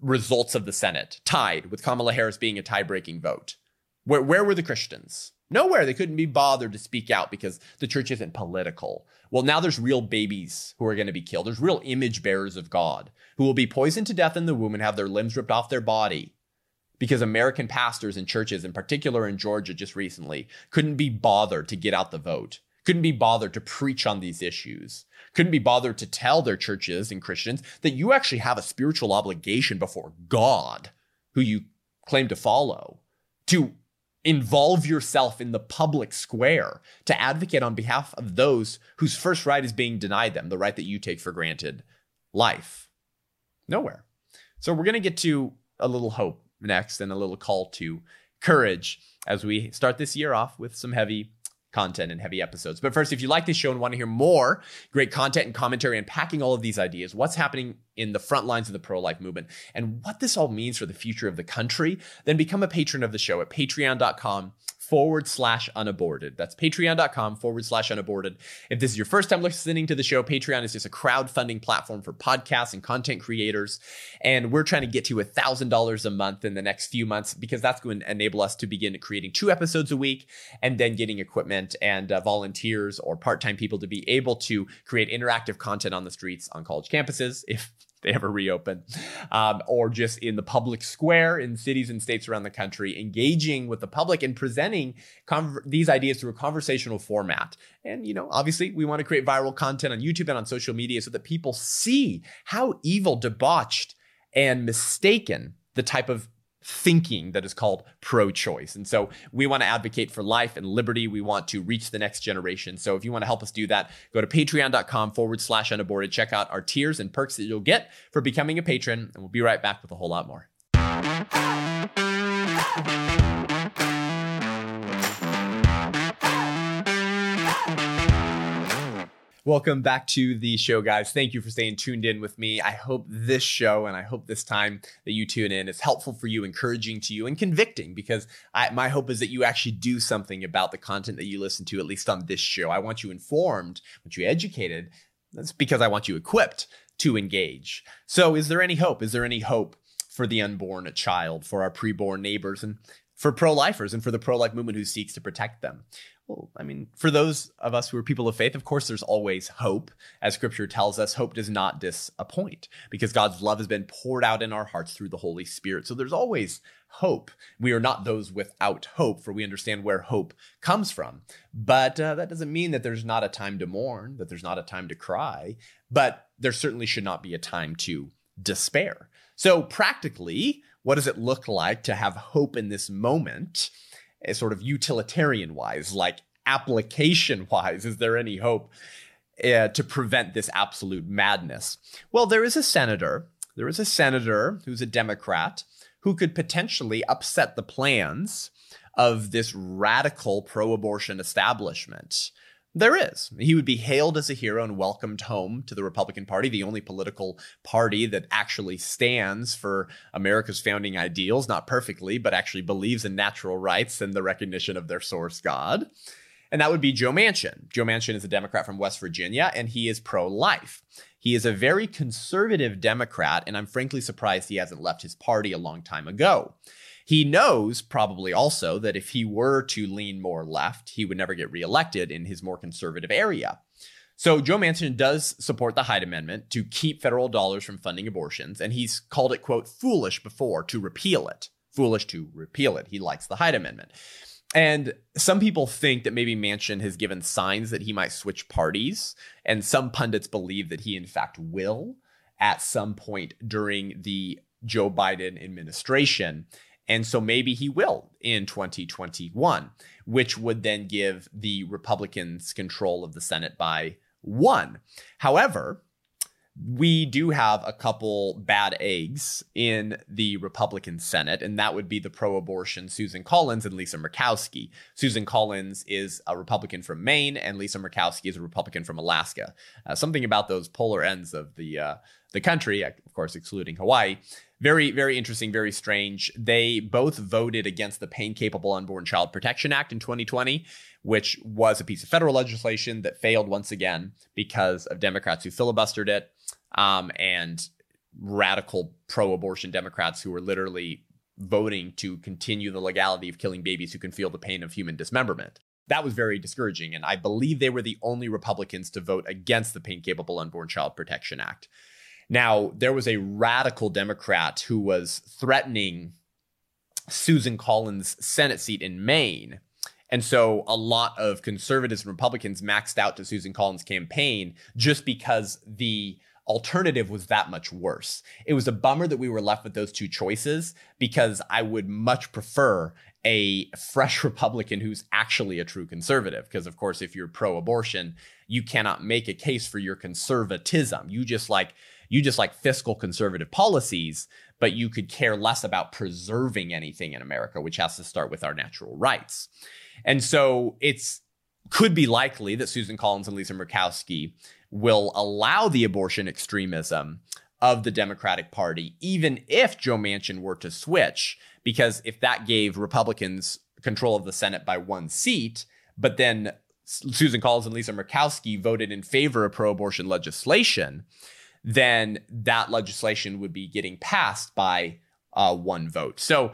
results of the Senate, tied with Kamala Harris being a tie-breaking vote? Where where were the Christians? Nowhere. They couldn't be bothered to speak out because the church isn't political. Well, now there's real babies who are going to be killed. There's real image bearers of God who will be poisoned to death in the womb and have their limbs ripped off their body because American pastors and churches, in particular in Georgia just recently, couldn't be bothered to get out the vote, couldn't be bothered to preach on these issues, couldn't be bothered to tell their churches and Christians that you actually have a spiritual obligation before God, who you claim to follow, to involve yourself in the public square to advocate on behalf of those whose first right is being denied them, the right that you take for granted life. Nowhere. So we're going to get to a little hope next and a little call to courage as we start this year off with some heavy content and heavy episodes. But first, if you like this show and want to hear more great content and commentary unpacking all of these ideas, what's happening in the front lines of the pro life movement, and what this all means for the future of the country, then become a patron of the show at patreon.com forward slash unaborted. That's patreon.com forward slash unaborted. If this is your first time listening to the show, Patreon is just a crowdfunding platform for podcasts and content creators. And we're trying to get to a $1,000 a month in the next few months because that's going to enable us to begin creating two episodes a week and then getting equipment and uh, volunteers or part time people to be able to create interactive content on the streets on college campuses. If they ever reopen, um, or just in the public square in cities and states around the country, engaging with the public and presenting these ideas through a conversational format. And, you know, obviously, we want to create viral content on YouTube and on social media so that people see how evil, debauched, and mistaken the type of thinking that is called pro choice. And so we want to advocate for life and liberty. We want to reach the next generation. So if you want to help us do that, go to patreon.com forward slash unaborted. Check out our tiers and perks that you'll get for becoming a patron. And we'll be right back with a whole lot more. Welcome back to the show, guys. Thank you for staying tuned in with me. I hope this show and I hope this time that you tune in is helpful for you, encouraging to you, and convicting because I, my hope is that you actually do something about the content that you listen to, at least on this show. I want you informed, I want you educated. That's because I want you equipped to engage. So, is there any hope? Is there any hope for the unborn child, for our preborn neighbors, and for pro lifers and for the pro life movement who seeks to protect them? Well, I mean, for those of us who are people of faith, of course, there's always hope. As scripture tells us, hope does not disappoint because God's love has been poured out in our hearts through the Holy Spirit. So there's always hope. We are not those without hope, for we understand where hope comes from. But uh, that doesn't mean that there's not a time to mourn, that there's not a time to cry, but there certainly should not be a time to despair. So, practically, what does it look like to have hope in this moment? Sort of utilitarian wise, like application wise, is there any hope uh, to prevent this absolute madness? Well, there is a senator. There is a senator who's a Democrat who could potentially upset the plans of this radical pro abortion establishment. There is. He would be hailed as a hero and welcomed home to the Republican Party, the only political party that actually stands for America's founding ideals, not perfectly, but actually believes in natural rights and the recognition of their source God. And that would be Joe Manchin. Joe Manchin is a Democrat from West Virginia, and he is pro life. He is a very conservative Democrat, and I'm frankly surprised he hasn't left his party a long time ago. He knows probably also that if he were to lean more left, he would never get reelected in his more conservative area. So Joe Manchin does support the Hyde Amendment to keep federal dollars from funding abortions, and he's called it, quote, foolish before to repeal it. Foolish to repeal it. He likes the Hyde Amendment. And some people think that maybe Manchin has given signs that he might switch parties. And some pundits believe that he, in fact, will at some point during the Joe Biden administration. And so maybe he will in 2021, which would then give the Republicans control of the Senate by one. However, we do have a couple bad eggs in the Republican Senate, and that would be the pro abortion Susan Collins and Lisa Murkowski. Susan Collins is a Republican from Maine, and Lisa Murkowski is a Republican from Alaska. Uh, something about those polar ends of the, uh, the country, of course, excluding Hawaii, very, very interesting, very strange. They both voted against the Pain Capable Unborn Child Protection Act in 2020, which was a piece of federal legislation that failed once again because of Democrats who filibustered it um, and radical pro abortion Democrats who were literally voting to continue the legality of killing babies who can feel the pain of human dismemberment. That was very discouraging. And I believe they were the only Republicans to vote against the Pain Capable Unborn Child Protection Act. Now, there was a radical Democrat who was threatening Susan Collins' Senate seat in Maine. And so a lot of conservatives and Republicans maxed out to Susan Collins' campaign just because the alternative was that much worse. It was a bummer that we were left with those two choices because I would much prefer a fresh Republican who's actually a true conservative. Because, of course, if you're pro abortion, you cannot make a case for your conservatism. You just like, you just like fiscal conservative policies, but you could care less about preserving anything in America, which has to start with our natural rights. And so it's could be likely that Susan Collins and Lisa Murkowski will allow the abortion extremism of the Democratic Party, even if Joe Manchin were to switch, because if that gave Republicans control of the Senate by one seat, but then Susan Collins and Lisa Murkowski voted in favor of pro abortion legislation, then that legislation would be getting passed by uh, one vote. So,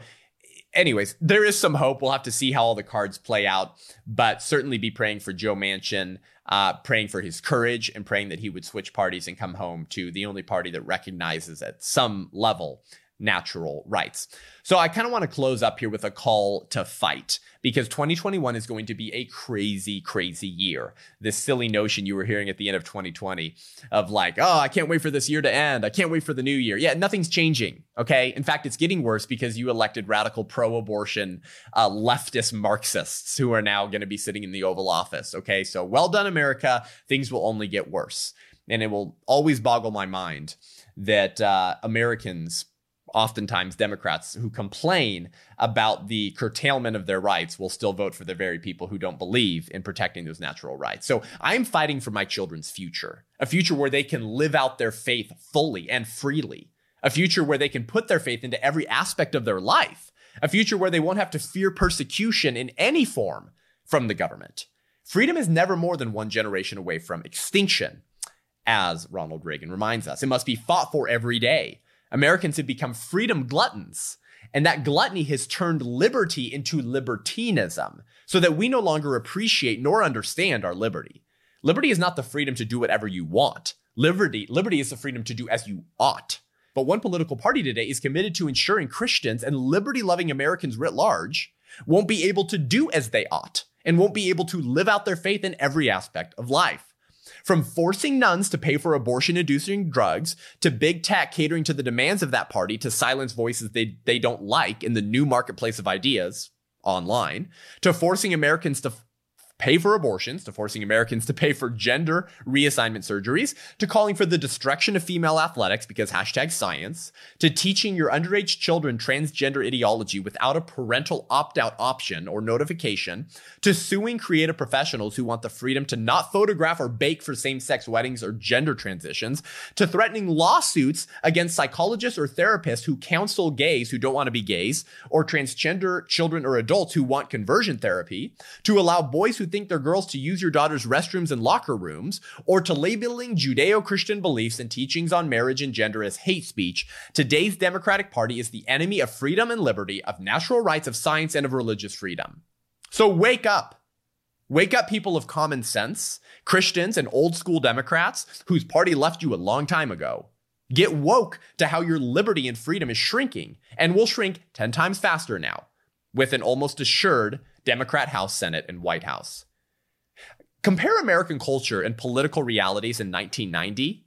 anyways, there is some hope. We'll have to see how all the cards play out, but certainly be praying for Joe Manchin, uh, praying for his courage, and praying that he would switch parties and come home to the only party that recognizes at some level natural rights. So I kind of want to close up here with a call to fight because 2021 is going to be a crazy, crazy year. This silly notion you were hearing at the end of 2020 of like, oh, I can't wait for this year to end. I can't wait for the new year. Yeah, nothing's changing. Okay. In fact, it's getting worse because you elected radical pro abortion uh, leftist Marxists who are now going to be sitting in the Oval Office. Okay. So well done, America. Things will only get worse. And it will always boggle my mind that uh, Americans oftentimes Democrats who complain about the curtailment of their rights will still vote for the very people who don't believe in protecting those natural rights. So I'm fighting for my children's future, a future where they can live out their faith fully and freely, a future where they can put their faith into every aspect of their life, a future where they won't have to fear persecution in any form from the government. Freedom is never more than one generation away from extinction, as Ronald Reagan reminds us. It must be fought for every day. Americans have become freedom gluttons. And that gluttony has turned liberty into libertinism so that we no longer appreciate nor understand our liberty. Liberty is not the freedom to do whatever you want. Liberty, liberty is the freedom to do as you ought. But one political party today is committed to ensuring Christians and liberty loving Americans writ large won't be able to do as they ought and won't be able to live out their faith in every aspect of life. From forcing nuns to pay for abortion inducing drugs, to big tech catering to the demands of that party to silence voices they, they don't like in the new marketplace of ideas online, to forcing Americans to pay for abortions, to forcing Americans to pay for gender reassignment surgeries, to calling for the destruction of female athletics because hashtag science, to teaching your underage children transgender ideology without a parental opt out option or notification, to suing creative professionals who want the freedom to not photograph or bake for same sex weddings or gender transitions, to threatening lawsuits against psychologists or therapists who counsel gays who don't want to be gays, or transgender children or adults who want conversion therapy, to allow boys who think they're girls to use your daughter's restrooms and locker rooms, or to labeling Judeo Christian beliefs and teachings on marriage and gender as hate speech, today's Democratic Party is the enemy of freedom and liberty, of natural rights, of science, and of religious freedom. So wake up. Wake up, people of common sense, Christians and old school Democrats whose party left you a long time ago. Get woke to how your liberty and freedom is shrinking and will shrink 10 times faster now with an almost assured Democrat House, Senate, and White House. Compare American culture and political realities in 1990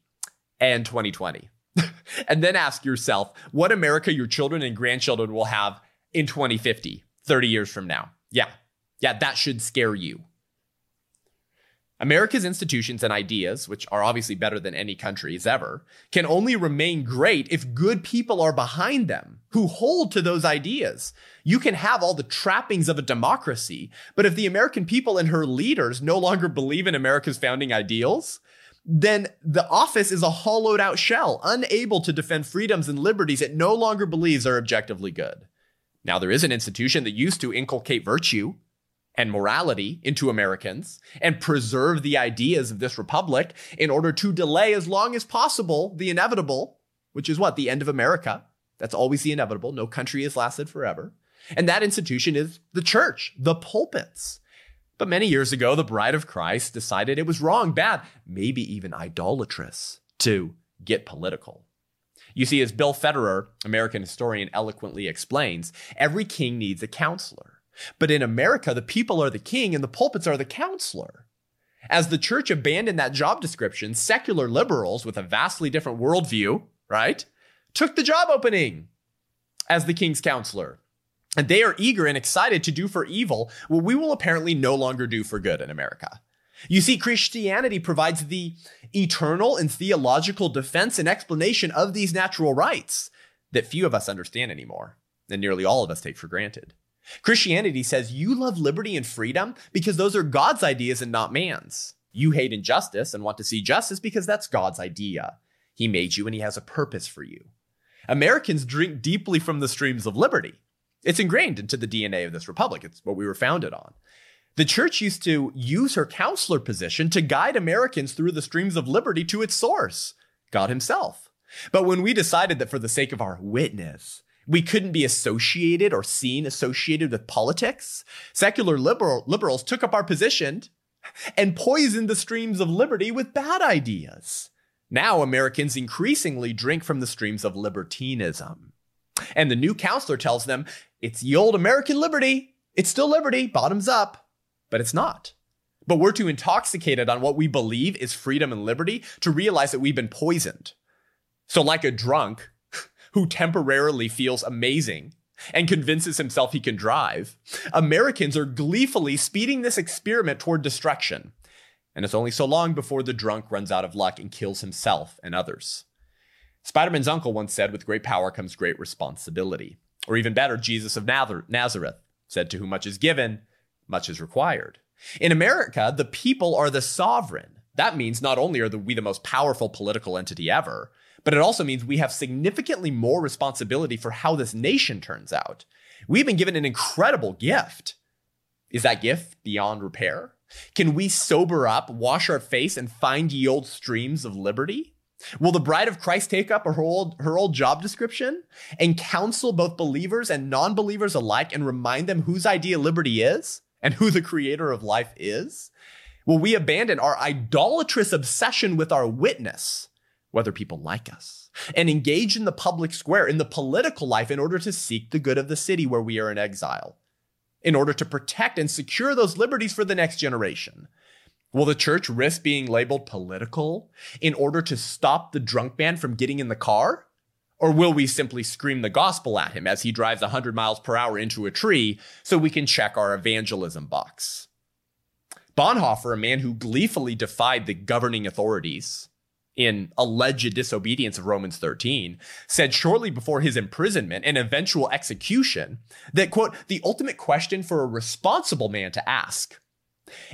and 2020. and then ask yourself what America your children and grandchildren will have in 2050, 30 years from now. Yeah, yeah, that should scare you. America's institutions and ideas, which are obviously better than any country's ever, can only remain great if good people are behind them who hold to those ideas. You can have all the trappings of a democracy, but if the American people and her leaders no longer believe in America's founding ideals, then the office is a hollowed out shell, unable to defend freedoms and liberties it no longer believes are objectively good. Now, there is an institution that used to inculcate virtue, and morality into Americans and preserve the ideas of this republic in order to delay as long as possible the inevitable, which is what? The end of America. That's always the inevitable. No country has lasted forever. And that institution is the church, the pulpits. But many years ago, the bride of Christ decided it was wrong, bad, maybe even idolatrous to get political. You see, as Bill Federer, American historian, eloquently explains, every king needs a counselor. But in America, the people are the king and the pulpits are the counselor. As the church abandoned that job description, secular liberals with a vastly different worldview, right, took the job opening as the king's counselor. And they are eager and excited to do for evil what we will apparently no longer do for good in America. You see, Christianity provides the eternal and theological defense and explanation of these natural rights that few of us understand anymore, and nearly all of us take for granted. Christianity says you love liberty and freedom because those are God's ideas and not man's. You hate injustice and want to see justice because that's God's idea. He made you and he has a purpose for you. Americans drink deeply from the streams of liberty. It's ingrained into the DNA of this republic. It's what we were founded on. The church used to use her counselor position to guide Americans through the streams of liberty to its source, God Himself. But when we decided that for the sake of our witness, we couldn't be associated or seen associated with politics. Secular liberal, liberals took up our position and poisoned the streams of liberty with bad ideas. Now Americans increasingly drink from the streams of libertinism. And the new counselor tells them it's the old American liberty. It's still liberty, bottoms up, but it's not. But we're too intoxicated on what we believe is freedom and liberty to realize that we've been poisoned. So, like a drunk, who temporarily feels amazing and convinces himself he can drive, Americans are gleefully speeding this experiment toward destruction. And it's only so long before the drunk runs out of luck and kills himself and others. Spider Man's uncle once said, With great power comes great responsibility. Or even better, Jesus of Nazareth said, To whom much is given, much is required. In America, the people are the sovereign. That means not only are we the most powerful political entity ever, but it also means we have significantly more responsibility for how this nation turns out. We've been given an incredible gift. Is that gift beyond repair? Can we sober up, wash our face, and find ye old streams of liberty? Will the bride of Christ take up her old, her old job description and counsel both believers and non believers alike and remind them whose idea liberty is and who the creator of life is? Will we abandon our idolatrous obsession with our witness whether people like us, and engage in the public square, in the political life, in order to seek the good of the city where we are in exile, in order to protect and secure those liberties for the next generation. Will the church risk being labeled political in order to stop the drunk man from getting in the car? Or will we simply scream the gospel at him as he drives 100 miles per hour into a tree so we can check our evangelism box? Bonhoeffer, a man who gleefully defied the governing authorities in alleged disobedience of Romans 13, said shortly before his imprisonment and eventual execution that, quote, the ultimate question for a responsible man to ask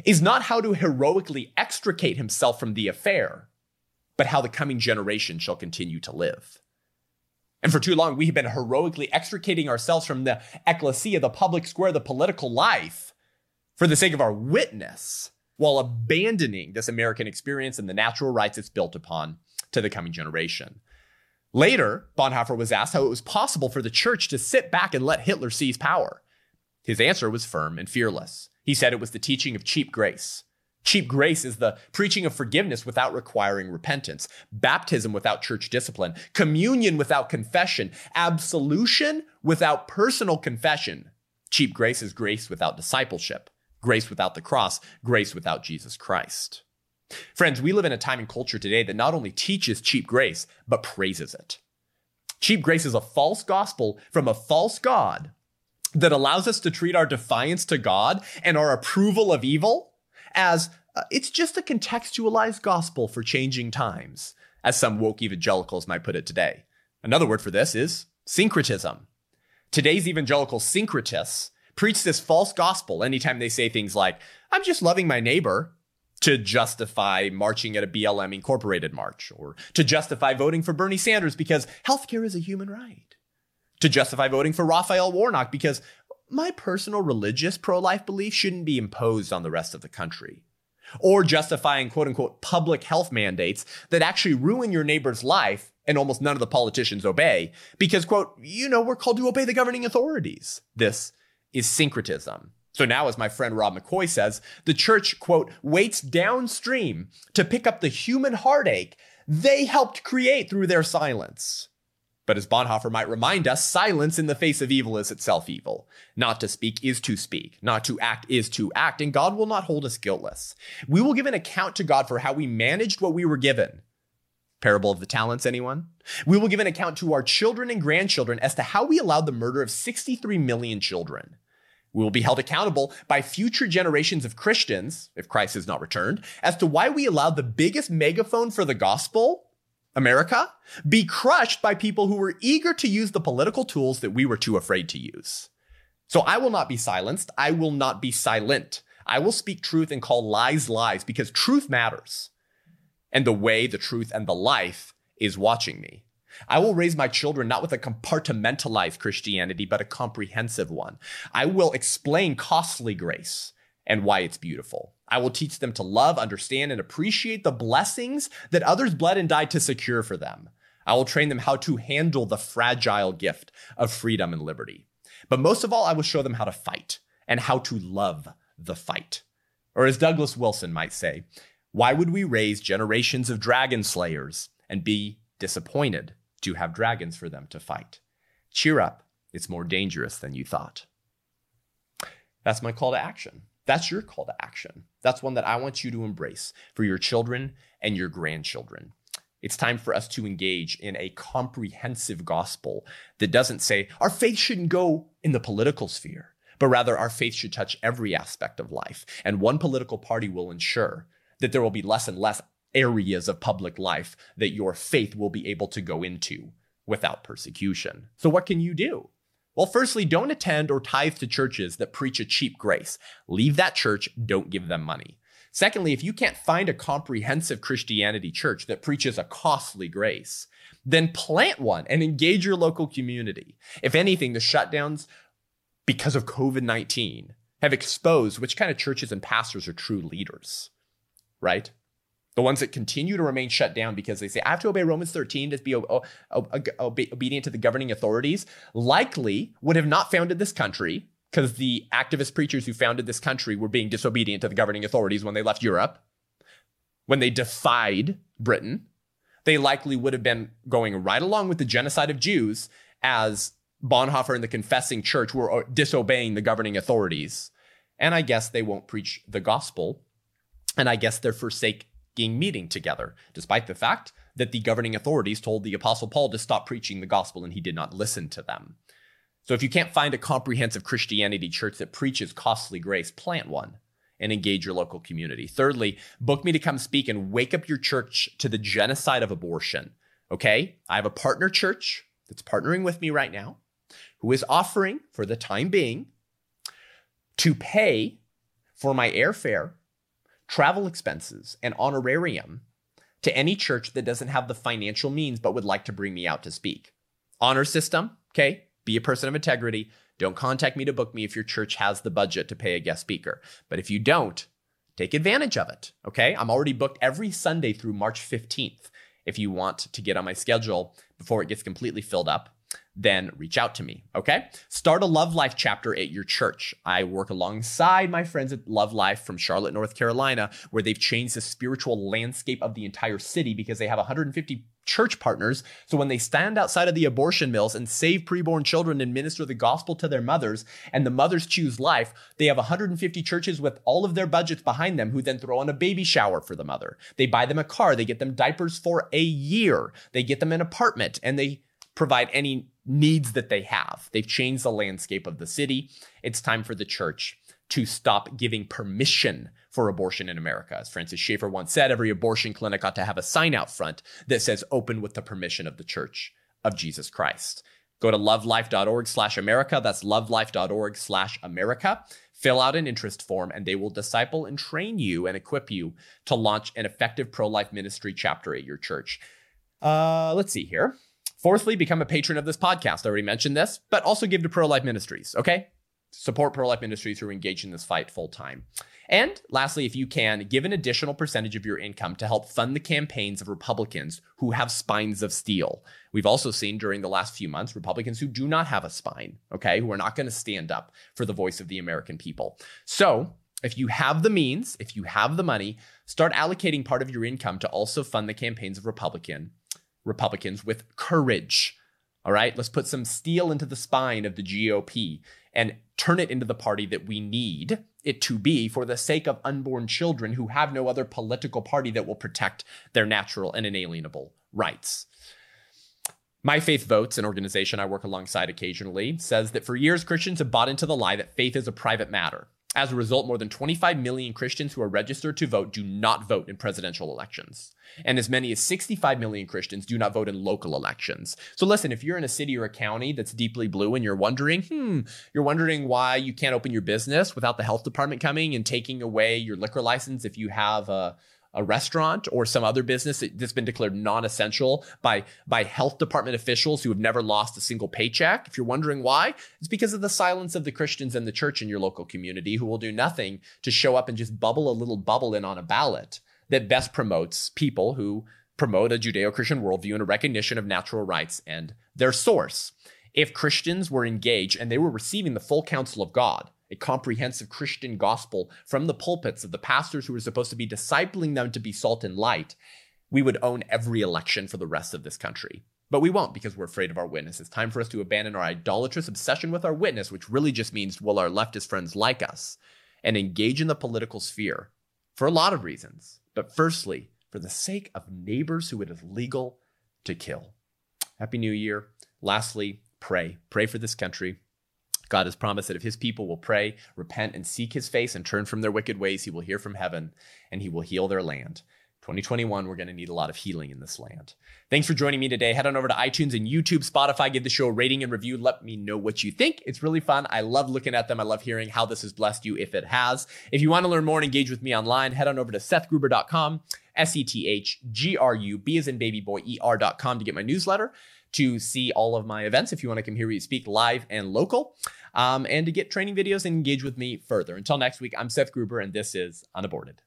is not how to heroically extricate himself from the affair, but how the coming generation shall continue to live. And for too long, we have been heroically extricating ourselves from the ecclesia, the public square, the political life, for the sake of our witness, while abandoning this American experience and the natural rights it's built upon to the coming generation. Later, Bonhoeffer was asked how it was possible for the church to sit back and let Hitler seize power. His answer was firm and fearless. He said it was the teaching of cheap grace. Cheap grace is the preaching of forgiveness without requiring repentance, baptism without church discipline, communion without confession, absolution without personal confession. Cheap grace is grace without discipleship, grace without the cross, grace without Jesus Christ. Friends, we live in a time and culture today that not only teaches cheap grace, but praises it. Cheap grace is a false gospel from a false God that allows us to treat our defiance to God and our approval of evil as uh, it's just a contextualized gospel for changing times, as some woke evangelicals might put it today. Another word for this is syncretism. Today's evangelical syncretists preach this false gospel anytime they say things like, I'm just loving my neighbor, to justify marching at a BLM Incorporated march, or to justify voting for Bernie Sanders because healthcare is a human right, to justify voting for Raphael Warnock because my personal religious pro life belief shouldn't be imposed on the rest of the country. Or justifying quote unquote public health mandates that actually ruin your neighbor's life and almost none of the politicians obey because, quote, you know, we're called to obey the governing authorities. This is syncretism. So now, as my friend Rob McCoy says, the church, quote, waits downstream to pick up the human heartache they helped create through their silence. But as Bonhoeffer might remind us, silence in the face of evil is itself evil. Not to speak is to speak. Not to act is to act, and God will not hold us guiltless. We will give an account to God for how we managed what we were given. Parable of the talents, anyone? We will give an account to our children and grandchildren as to how we allowed the murder of 63 million children. We will be held accountable by future generations of Christians, if Christ has not returned, as to why we allowed the biggest megaphone for the gospel America, be crushed by people who were eager to use the political tools that we were too afraid to use. So I will not be silenced. I will not be silent. I will speak truth and call lies lies because truth matters. And the way, the truth, and the life is watching me. I will raise my children not with a compartmentalized Christianity, but a comprehensive one. I will explain costly grace and why it's beautiful. I will teach them to love, understand, and appreciate the blessings that others bled and died to secure for them. I will train them how to handle the fragile gift of freedom and liberty. But most of all, I will show them how to fight and how to love the fight. Or as Douglas Wilson might say, why would we raise generations of dragon slayers and be disappointed to have dragons for them to fight? Cheer up, it's more dangerous than you thought. That's my call to action. That's your call to action. That's one that I want you to embrace for your children and your grandchildren. It's time for us to engage in a comprehensive gospel that doesn't say our faith shouldn't go in the political sphere, but rather our faith should touch every aspect of life. And one political party will ensure that there will be less and less areas of public life that your faith will be able to go into without persecution. So, what can you do? Well, firstly, don't attend or tithe to churches that preach a cheap grace. Leave that church, don't give them money. Secondly, if you can't find a comprehensive Christianity church that preaches a costly grace, then plant one and engage your local community. If anything, the shutdowns because of COVID 19 have exposed which kind of churches and pastors are true leaders, right? the ones that continue to remain shut down because they say, I have to obey Romans 13 to be obedient to the governing authorities, likely would have not founded this country because the activist preachers who founded this country were being disobedient to the governing authorities when they left Europe, when they defied Britain. They likely would have been going right along with the genocide of Jews as Bonhoeffer and the confessing church were uh, disobeying the governing authorities. And I guess they won't preach the gospel. And I guess they're forsake meeting together, despite the fact that the governing authorities told the Apostle Paul to stop preaching the gospel and he did not listen to them. So if you can't find a comprehensive Christianity church that preaches costly grace, plant one and engage your local community. Thirdly, book me to come speak and wake up your church to the genocide of abortion. Okay? I have a partner church that's partnering with me right now who is offering, for the time being, to pay for my airfare, travel expenses, and honorarium to any church that doesn't have the financial means but would like to bring me out to speak. Honor system, okay? Be a person of integrity. Don't contact me to book me if your church has the budget to pay a guest speaker. But if you don't, take advantage of it, okay? I'm already booked every Sunday through March 15th. If you want to get on my schedule before it gets completely filled up, then reach out to me. Okay. Start a Love Life chapter at your church. I work alongside my friends at Love Life from Charlotte, North Carolina, where they've changed the spiritual landscape of the entire city because they have 150 church partners. So when they stand outside of the abortion mills and save preborn children and minister the gospel to their mothers, and the mothers choose life, they have 150 churches with all of their budgets behind them who then throw on a baby shower for the mother. They buy them a car, they get them diapers for a year, they get them an apartment, and they provide any needs that they have. They've changed the landscape of the city. It's time for the church to stop giving permission for abortion in America. As Francis Schaeffer once said, every abortion clinic ought to have a sign out front that says open with the permission of the church of Jesus Christ. Go to lovelife.org slash America. That's lovelife.org slash America. Fill out an interest form and they will disciple and train you and equip you to launch an effective pro life ministry chapter at your church. Uh, let's see here. Fourthly, become a patron of this podcast. I already mentioned this, but also give to Pro Life Ministries, okay? Support Pro Life Ministries who are engaged in this fight full time. And lastly, if you can, give an additional percentage of your income to help fund the campaigns of Republicans who have spines of steel. We've also seen during the last few months Republicans who do not have a spine, okay, who are not going to stand up for the voice of the American people. So, if you have the means, if you have the money, start allocating part of your income to also fund the campaigns of Republican Republicans with courage. All right, let's put some steel into the spine of the GOP and turn it into the party that we need it to be for the sake of unborn children who have no other political party that will protect their natural and inalienable rights. My Faith Votes, an organization I work alongside occasionally, says that for years Christians have bought into the lie that faith is a private matter. As a result, more than 25 million Christians who are registered to vote do not vote in presidential elections. And as many as 65 million Christians do not vote in local elections. So listen, if you're in a city or a county that's deeply blue and you're wondering, hmm, you're wondering why you can't open your business without the health department coming and taking away your liquor license if you have a a restaurant or some other business that's been declared non-essential by by health department officials who have never lost a single paycheck. If you're wondering why it's because of the silence of the christians and the church in your local community who will do nothing to show up and just bubble a little bubble in on a ballot that best promotes people who promote a judeo-christian worldview and a recognition of natural rights and their source. If christians were engaged and they were receiving the full counsel of god a comprehensive Christian gospel from the pulpits of the pastors who were supposed to be discipling them to be salt and light, we would own every election for the rest of this country. But we won't because we're afraid of our witness. It's time for us to abandon our idolatrous obsession with our witness, which really just means will our leftist friends like us, and engage in the political sphere for a lot of reasons. But firstly, for the sake of neighbors who it is legal to kill. Happy New Year. Lastly, pray. Pray for this country. God has promised that if his people will pray, repent, and seek his face and turn from their wicked ways, he will hear from heaven and he will heal their land. 2021, we're going to need a lot of healing in this land. Thanks for joining me today. Head on over to iTunes and YouTube, Spotify, give the show a rating and review. Let me know what you think. It's really fun. I love looking at them. I love hearing how this has blessed you if it has. If you want to learn more and engage with me online, head on over to sethgruber.com, S E T H G R U, B as in baby boy, E R.com to get my newsletter to see all of my events if you want to come hear me speak live and local, um, and to get training videos and engage with me further. Until next week, I'm Seth Gruber, and this is Unaborted.